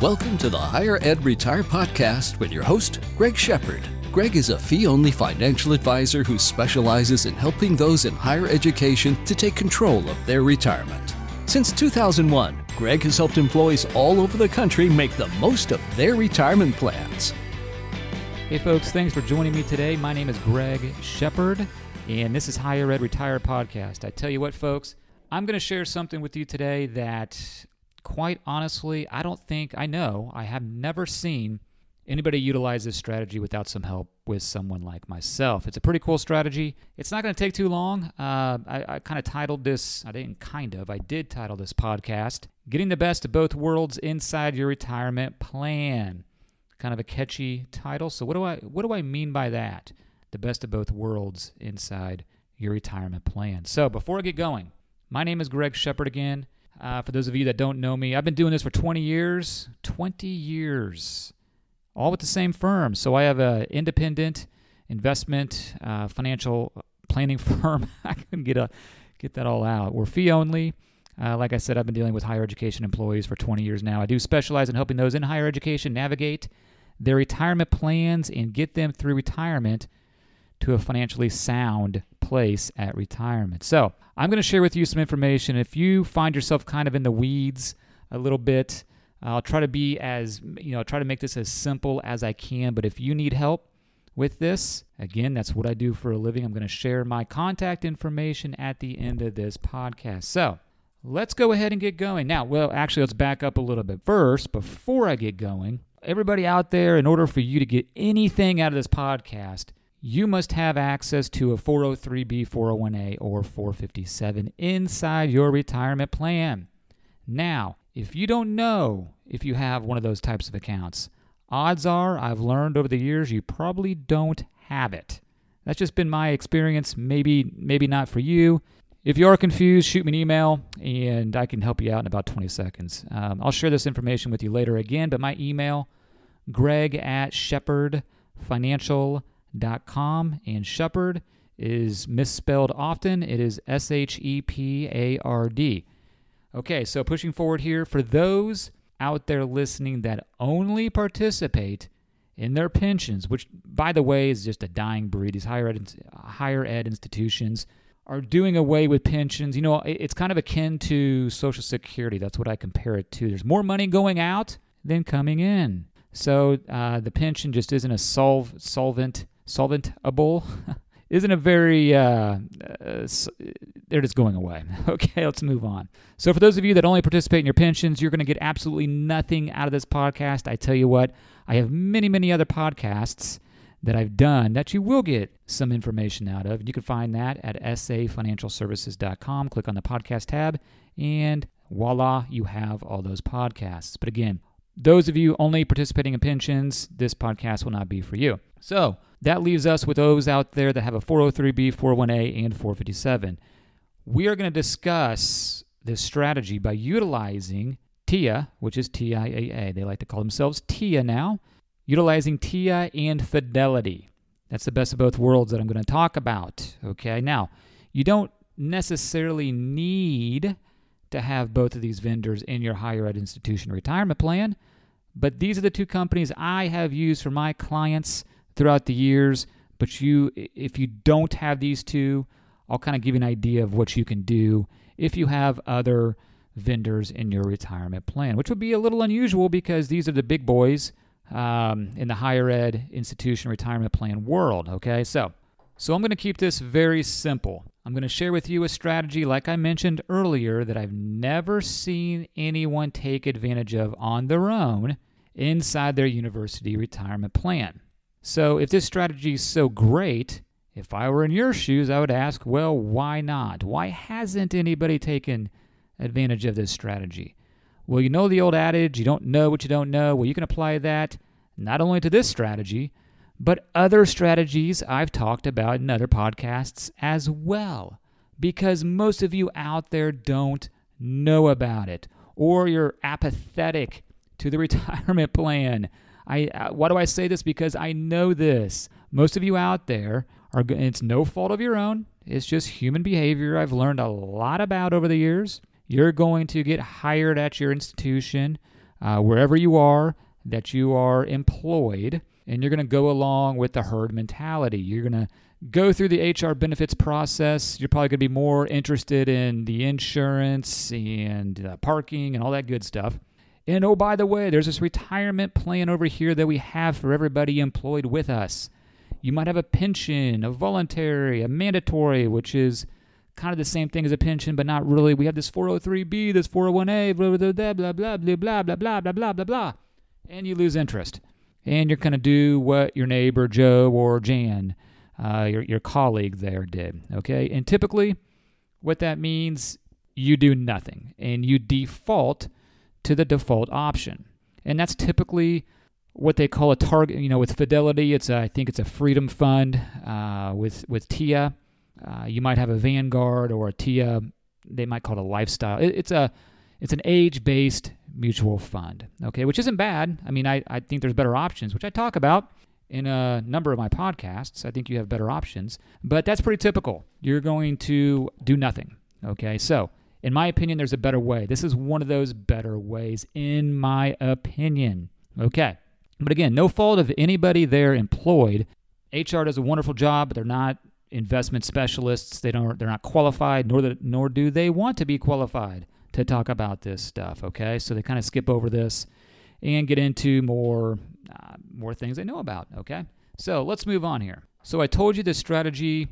Welcome to the Higher Ed Retire Podcast with your host, Greg Shepard. Greg is a fee only financial advisor who specializes in helping those in higher education to take control of their retirement. Since 2001, Greg has helped employees all over the country make the most of their retirement plans. Hey, folks, thanks for joining me today. My name is Greg Shepard, and this is Higher Ed Retire Podcast. I tell you what, folks, I'm going to share something with you today that, quite honestly, I don't think I know. I have never seen anybody utilize this strategy without some help with someone like myself. It's a pretty cool strategy. It's not going to take too long. Uh, I, I kind of titled this, I didn't kind of, I did title this podcast, Getting the Best of Both Worlds Inside Your Retirement Plan kind of a catchy title. So what do I what do I mean by that? The best of both worlds inside your retirement plan. So before I get going, my name is Greg Shepard again. Uh, for those of you that don't know me, I've been doing this for 20 years. 20 years, all with the same firm. So I have an independent investment uh, financial planning firm. I couldn't get a get that all out. We're fee only. Uh, like I said, I've been dealing with higher education employees for 20 years now. I do specialize in helping those in higher education navigate their retirement plans and get them through retirement to a financially sound place at retirement. So, I'm going to share with you some information. If you find yourself kind of in the weeds a little bit, I'll try to be as, you know, try to make this as simple as I can. But if you need help with this, again, that's what I do for a living. I'm going to share my contact information at the end of this podcast. So, let's go ahead and get going. Now, well, actually, let's back up a little bit first before I get going everybody out there, in order for you to get anything out of this podcast, you must have access to a 403b, 401a, or 457 inside your retirement plan. Now, if you don't know if you have one of those types of accounts, odds are I've learned over the years you probably don't have it. That's just been my experience. Maybe, maybe not for you. If you are confused, shoot me an email and I can help you out in about 20 seconds. Um, I'll share this information with you later again, but my email, greg at shepardfinancial.com. And Shepard is misspelled often. It is S H E P A R D. Okay, so pushing forward here, for those out there listening that only participate in their pensions, which, by the way, is just a dying breed, these higher ed, higher ed institutions are doing away with pensions. You know, it's kind of akin to Social Security. That's what I compare it to. There's more money going out than coming in. So uh, the pension just isn't a solve, solvent, solventable. isn't a very uh, uh, they're just going away. Okay, let's move on. So for those of you that only participate in your pensions, you're going to get absolutely nothing out of this podcast. I tell you what, I have many, many other podcasts that I've done that you will get some information out of. You can find that at safinancialservices.com. Click on the podcast tab, and voila, you have all those podcasts. But again, those of you only participating in pensions, this podcast will not be for you. So that leaves us with those out there that have a 403b, 401a, and 457. We are going to discuss this strategy by utilizing TIA, which is TIAA. They like to call themselves TIA now utilizing TIA and Fidelity. That's the best of both worlds that I'm going to talk about. Okay, now you don't necessarily need to have both of these vendors in your higher ed institution retirement plan, but these are the two companies I have used for my clients throughout the years. But you, if you don't have these two, I'll kind of give you an idea of what you can do if you have other vendors in your retirement plan, which would be a little unusual because these are the big boys um, in the higher ed institution retirement plan world. Okay, so so I'm going to keep this very simple. I'm going to share with you a strategy, like I mentioned earlier, that I've never seen anyone take advantage of on their own inside their university retirement plan. So if this strategy is so great, if I were in your shoes, I would ask, well, why not? Why hasn't anybody taken advantage of this strategy? Well, you know the old adage, you don't know what you don't know. Well, you can apply that not only to this strategy, but other strategies I've talked about in other podcasts as well. Because most of you out there don't know about it, or you're apathetic to the retirement plan. I uh, why do I say this? Because I know this. Most of you out there are. It's no fault of your own. It's just human behavior. I've learned a lot about over the years. You're going to get hired at your institution. uh, wherever you are, that you are employed, and you're going to go along with the herd mentality. You're going to go through the HR benefits process. You're probably going to be more interested in the insurance and uh, parking and all that good stuff. And oh, by the way, there's this retirement plan over here that we have for everybody employed with us. You might have a pension, a voluntary, a mandatory, which is kind of the same thing as a pension, but not really. We have this 403b, this 401a, blah, blah, blah, blah, blah, blah, blah, blah, blah, blah, blah, blah, blah. And you lose interest. And you're going to do what your neighbor Joe or Jan, uh, your, your colleague there, did. Okay? And typically, what that means, you do nothing and you default to the default option. And that's typically what they call a target. You know, with Fidelity, it's a, I think it's a Freedom Fund. Uh, with with TIA, uh, you might have a Vanguard or a TIA. They might call it a lifestyle. It, it's a it's an age-based mutual fund. Okay, which isn't bad. I mean, I, I think there's better options, which I talk about in a number of my podcasts. I think you have better options, but that's pretty typical. You're going to do nothing. Okay, so in my opinion, there's a better way. This is one of those better ways, in my opinion. Okay. But again, no fault of anybody there employed. HR does a wonderful job, but they're not investment specialists. They don't they're not qualified, nor that nor do they want to be qualified to talk about this stuff. Okay, so they kind of skip over this and get into more uh, more things they know about. Okay, so let's move on here. So I told you the strategy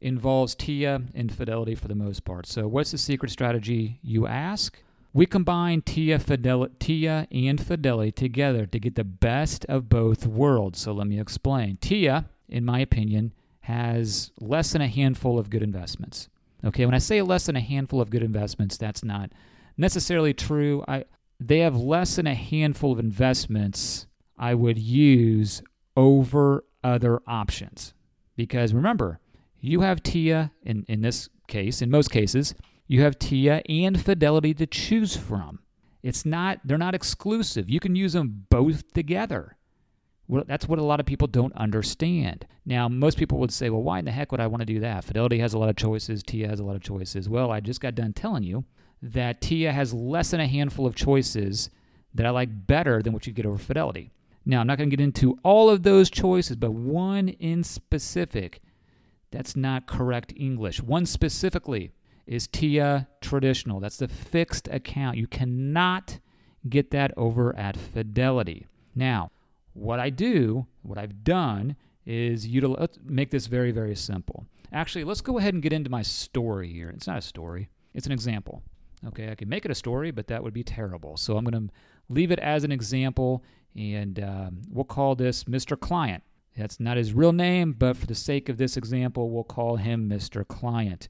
involves TIA and Fidelity for the most part. So, what's the secret strategy, you ask? We combine TIA, Fidel- TIA and Fidelity together to get the best of both worlds. So, let me explain. TIA, in my opinion, has less than a handful of good investments. Okay, when I say less than a handful of good investments, that's not necessarily true. I they have less than a handful of investments I would use over other options. Because remember, you have TIA, in, in this case, in most cases, you have TIA and Fidelity to choose from. It's not, they're not exclusive. You can use them both together. Well, that's what a lot of people don't understand. Now, most people would say, well, why in the heck would I want to do that? Fidelity has a lot of choices, TIA has a lot of choices. Well, I just got done telling you that TIA has less than a handful of choices that I like better than what you get over Fidelity. Now, I'm not going to get into all of those choices, but one in specific that's not correct English. One specifically is TIA traditional. That's the fixed account. You cannot get that over at Fidelity. Now, what I do, what I've done, is util- make this very, very simple. Actually, let's go ahead and get into my story here. It's not a story, it's an example. Okay, I could make it a story, but that would be terrible. So I'm going to leave it as an example, and um, we'll call this Mr. Client. That's not his real name, but for the sake of this example, we'll call him Mr. Client.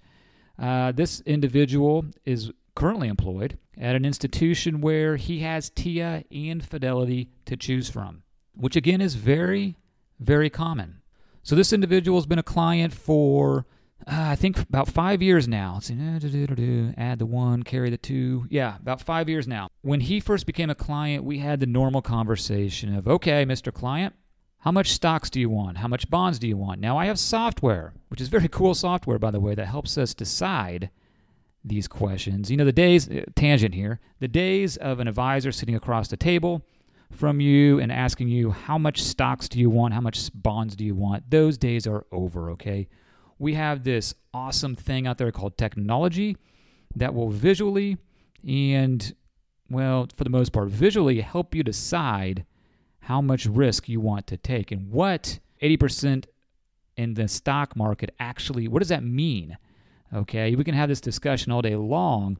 Uh, this individual is currently employed at an institution where he has TIA and Fidelity to choose from, which again is very, very common. So this individual has been a client for, uh, I think, about five years now. See, add the one, carry the two. Yeah, about five years now. When he first became a client, we had the normal conversation of, okay, Mr. Client, how much stocks do you want? How much bonds do you want? Now, I have software, which is very cool software, by the way, that helps us decide these questions. You know, the days, uh, tangent here, the days of an advisor sitting across the table from you and asking you, how much stocks do you want? How much bonds do you want? Those days are over, okay? We have this awesome thing out there called technology that will visually and, well, for the most part, visually help you decide how much risk you want to take and what 80% in the stock market actually what does that mean? Okay we can have this discussion all day long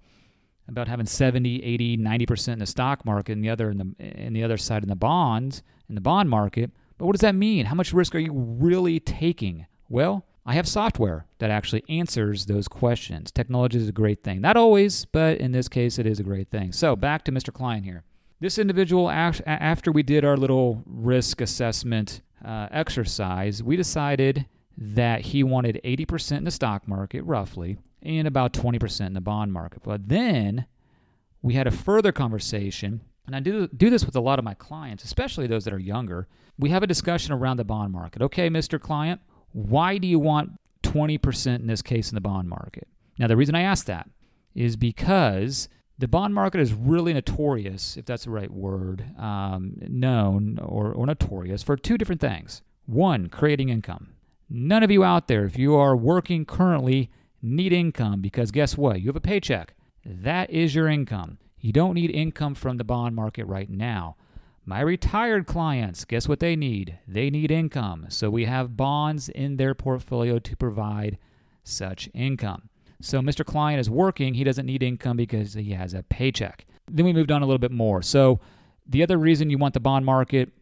about having 70 80 90% in the stock market and the other in the in the other side in the bonds in the bond market. But what does that mean? How much risk are you really taking? Well i have software that actually answers those questions. Technology is a great thing. Not always but in this case it is a great thing. So back to mr Client here this individual, after we did our little risk assessment uh, exercise, we decided that he wanted 80% in the stock market, roughly, and about 20% in the bond market. But then we had a further conversation, and I do, do this with a lot of my clients, especially those that are younger. We have a discussion around the bond market. Okay, Mr. Client, why do you want 20% in this case in the bond market? Now, the reason I ask that is because The bond market is really notorious, if that's the right word, um, known or, or notorious for two different things. One, creating income. None of you out there, if you are working currently, need income because guess what? You have a paycheck. That is your income. You don't need income from the bond market right now. My retired clients, guess what they need? They need income. So we have bonds in their portfolio to provide such income. So Mr. Client is working, he doesn't need income because he has a paycheck. Then we moved on a little bit more. So the other reason you want the bond market,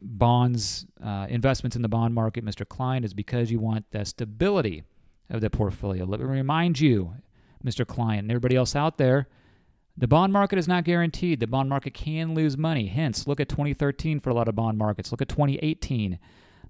bonds, uh, investments in the bond market, Mr. Client, is because you want the stability of the portfolio. Let me remind you, Mr. Client, and everybody else out there, the bond market is not guaranteed. The bond market can lose money. Hence, look at 2013 for a lot of bond markets. Look at 2018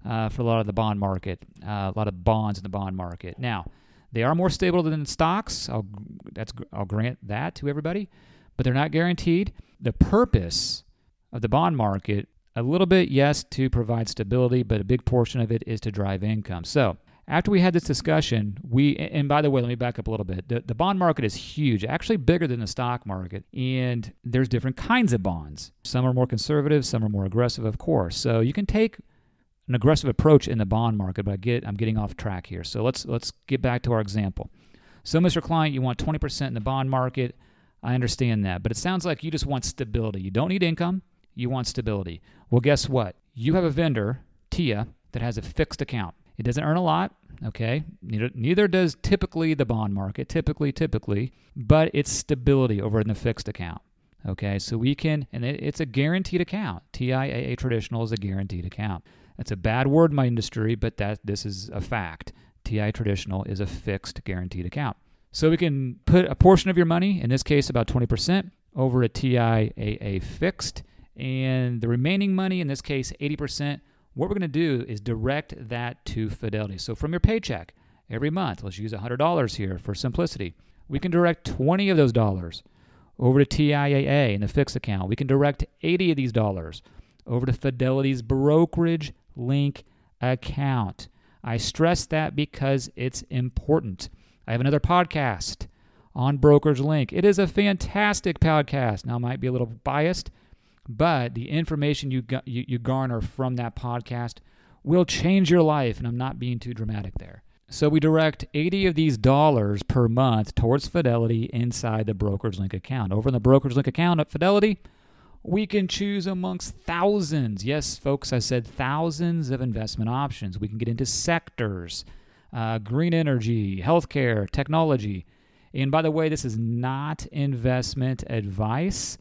uh, for a lot of the bond market, uh, a lot of bonds in the bond market. Now, they are more stable than stocks. I'll, that's, I'll grant that to everybody, but they're not guaranteed. The purpose of the bond market, a little bit, yes, to provide stability, but a big portion of it is to drive income. So, after we had this discussion, we, and by the way, let me back up a little bit. The, the bond market is huge, actually bigger than the stock market, and there's different kinds of bonds. Some are more conservative, some are more aggressive, of course. So you can take an aggressive approach in the bond market, but I get, I'm getting off track here. So let's, let's get back to our example. So, Mr. Client, you want 20% in the bond market. I understand that, but it sounds like you just want stability. You don't need income, you want stability. Well, guess what? You have a vendor, TIA, that has a fixed account. It doesn't earn a lot, okay? Neither, neither does typically the bond market, typically, typically, but it's stability over in the fixed account. Okay, so we can, and it, it's a guaranteed account. TIAA traditional is a guaranteed account. That's a bad word in my industry, but that this is a fact. TI traditional is a fixed guaranteed account. So we can put a portion of your money, in this case about 20%, over a TIAA fixed, and the remaining money, in this case 80%, what we're going to do is direct that to Fidelity. So from your paycheck every month, let's use $100 here for simplicity, we can direct 20 of those dollars over to TIAA in the fixed account. We can direct 80 of these dollars over to Fidelity's brokerage link account. I stress that because it's important. I have another podcast on Brokerage Link. It is a fantastic podcast. Now, I might be a little biased but the information you, you, you garner from that podcast will change your life, and I'm not being too dramatic there. So we direct 80 of these dollars per month towards Fidelity inside the Brokerage Link account. Over in the Brokerage Link account at Fidelity, we can choose amongst thousands. Yes, folks, I said thousands of investment options. We can get into sectors, uh, green energy, healthcare, technology. And by the way, this is not investment advice.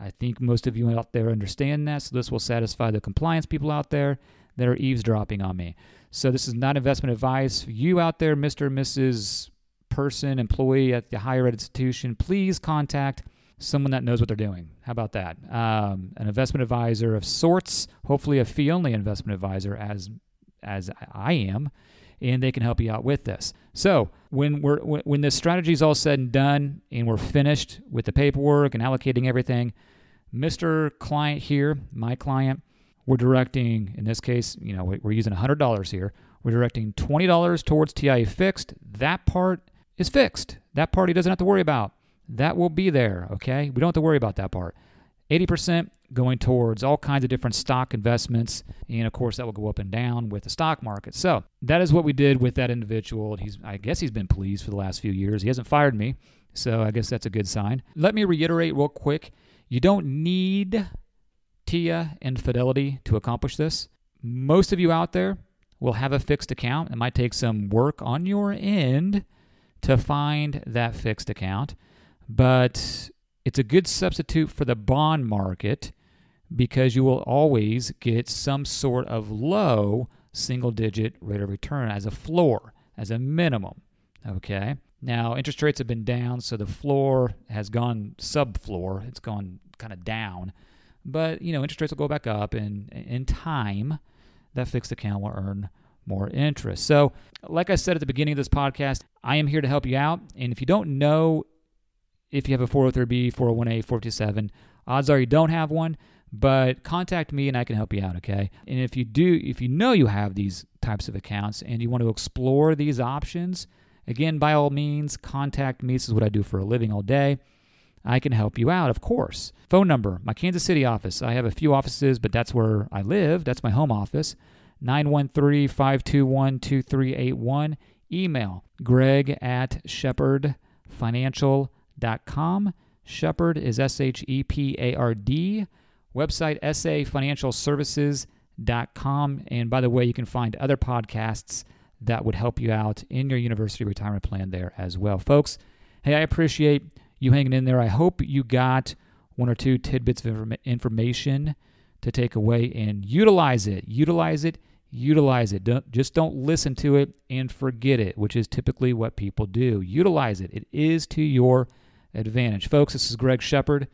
I think most of you out there understand that, so this will satisfy the compliance people out there that are eavesdropping on me. So this is not investment advice. You out there, Mr. and Mrs. person, employee at the higher ed institution, please contact someone that knows what they're doing. How about that? Um, an investment advisor of sorts, hopefully a fee-only investment advisor, as as I am, and they can help you out with this. So when we're when this strategy is all said and done, and we're finished with the paperwork and allocating everything, Mr. Client here, my client, we're directing, in this case, you know, we're using $100 here. We're directing $20 towards TIA fixed. That part is fixed. That part he doesn't have to worry about. That will be there, okay? We don't have to worry about that part. 80% going towards all kinds of different stock investments. And of course, that will go up and down with the stock market. So that is what we did with that individual. He's, I guess he's been pleased for the last few years. He hasn't fired me. So I guess that's a good sign. Let me reiterate real quick you don't need TIA and Fidelity to accomplish this. Most of you out there will have a fixed account. It might take some work on your end to find that fixed account, but it's a good substitute for the bond market because you will always get some sort of low single digit rate of return as a floor, as a minimum. Okay. Now, interest rates have been down, so the floor has gone sub floor. It's gone kind of down. But, you know, interest rates will go back up, and in time, that fixed account will earn more interest. So, like I said at the beginning of this podcast, I am here to help you out. And if you don't know if you have a 403b, 401a, 427, odds are you don't have one, but contact me and I can help you out, okay? And if you do, if you know you have these types of accounts and you want to explore these options, Again, by all means, contact me. This is what I do for a living all day. I can help you out, of course. Phone number, my Kansas City office. I have a few offices, but that's where I live. That's my home office. 913 521 2381. Email greg at shepardfinancial.com. Shepard is S H E P A R D. Website safinancialservices.com. And by the way, you can find other podcasts that would help you out in your university retirement plan there as well. Folks, hey, I appreciate you hanging in there. I hope you got one or two tidbits of information to take away and utilize it. Utilize it. Utilize it. Don't, just don't listen to it and forget it, which is typically what people do. Utilize it. It is to your advantage. Folks, this is Greg Shepard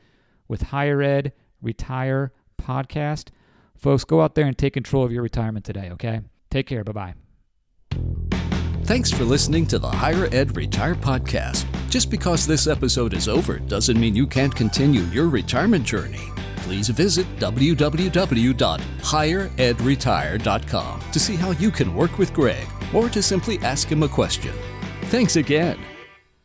with Higher Ed Retire Podcast. Folks, go out there and take control of your retirement today, okay? Take care. Bye bye. Thanks for listening to the Higher Ed Retire Podcast. Just because this episode is over doesn't mean you can't continue your retirement journey. Please visit www.higheredretire.com to see how you can work with Greg or to simply ask him a question. Thanks again.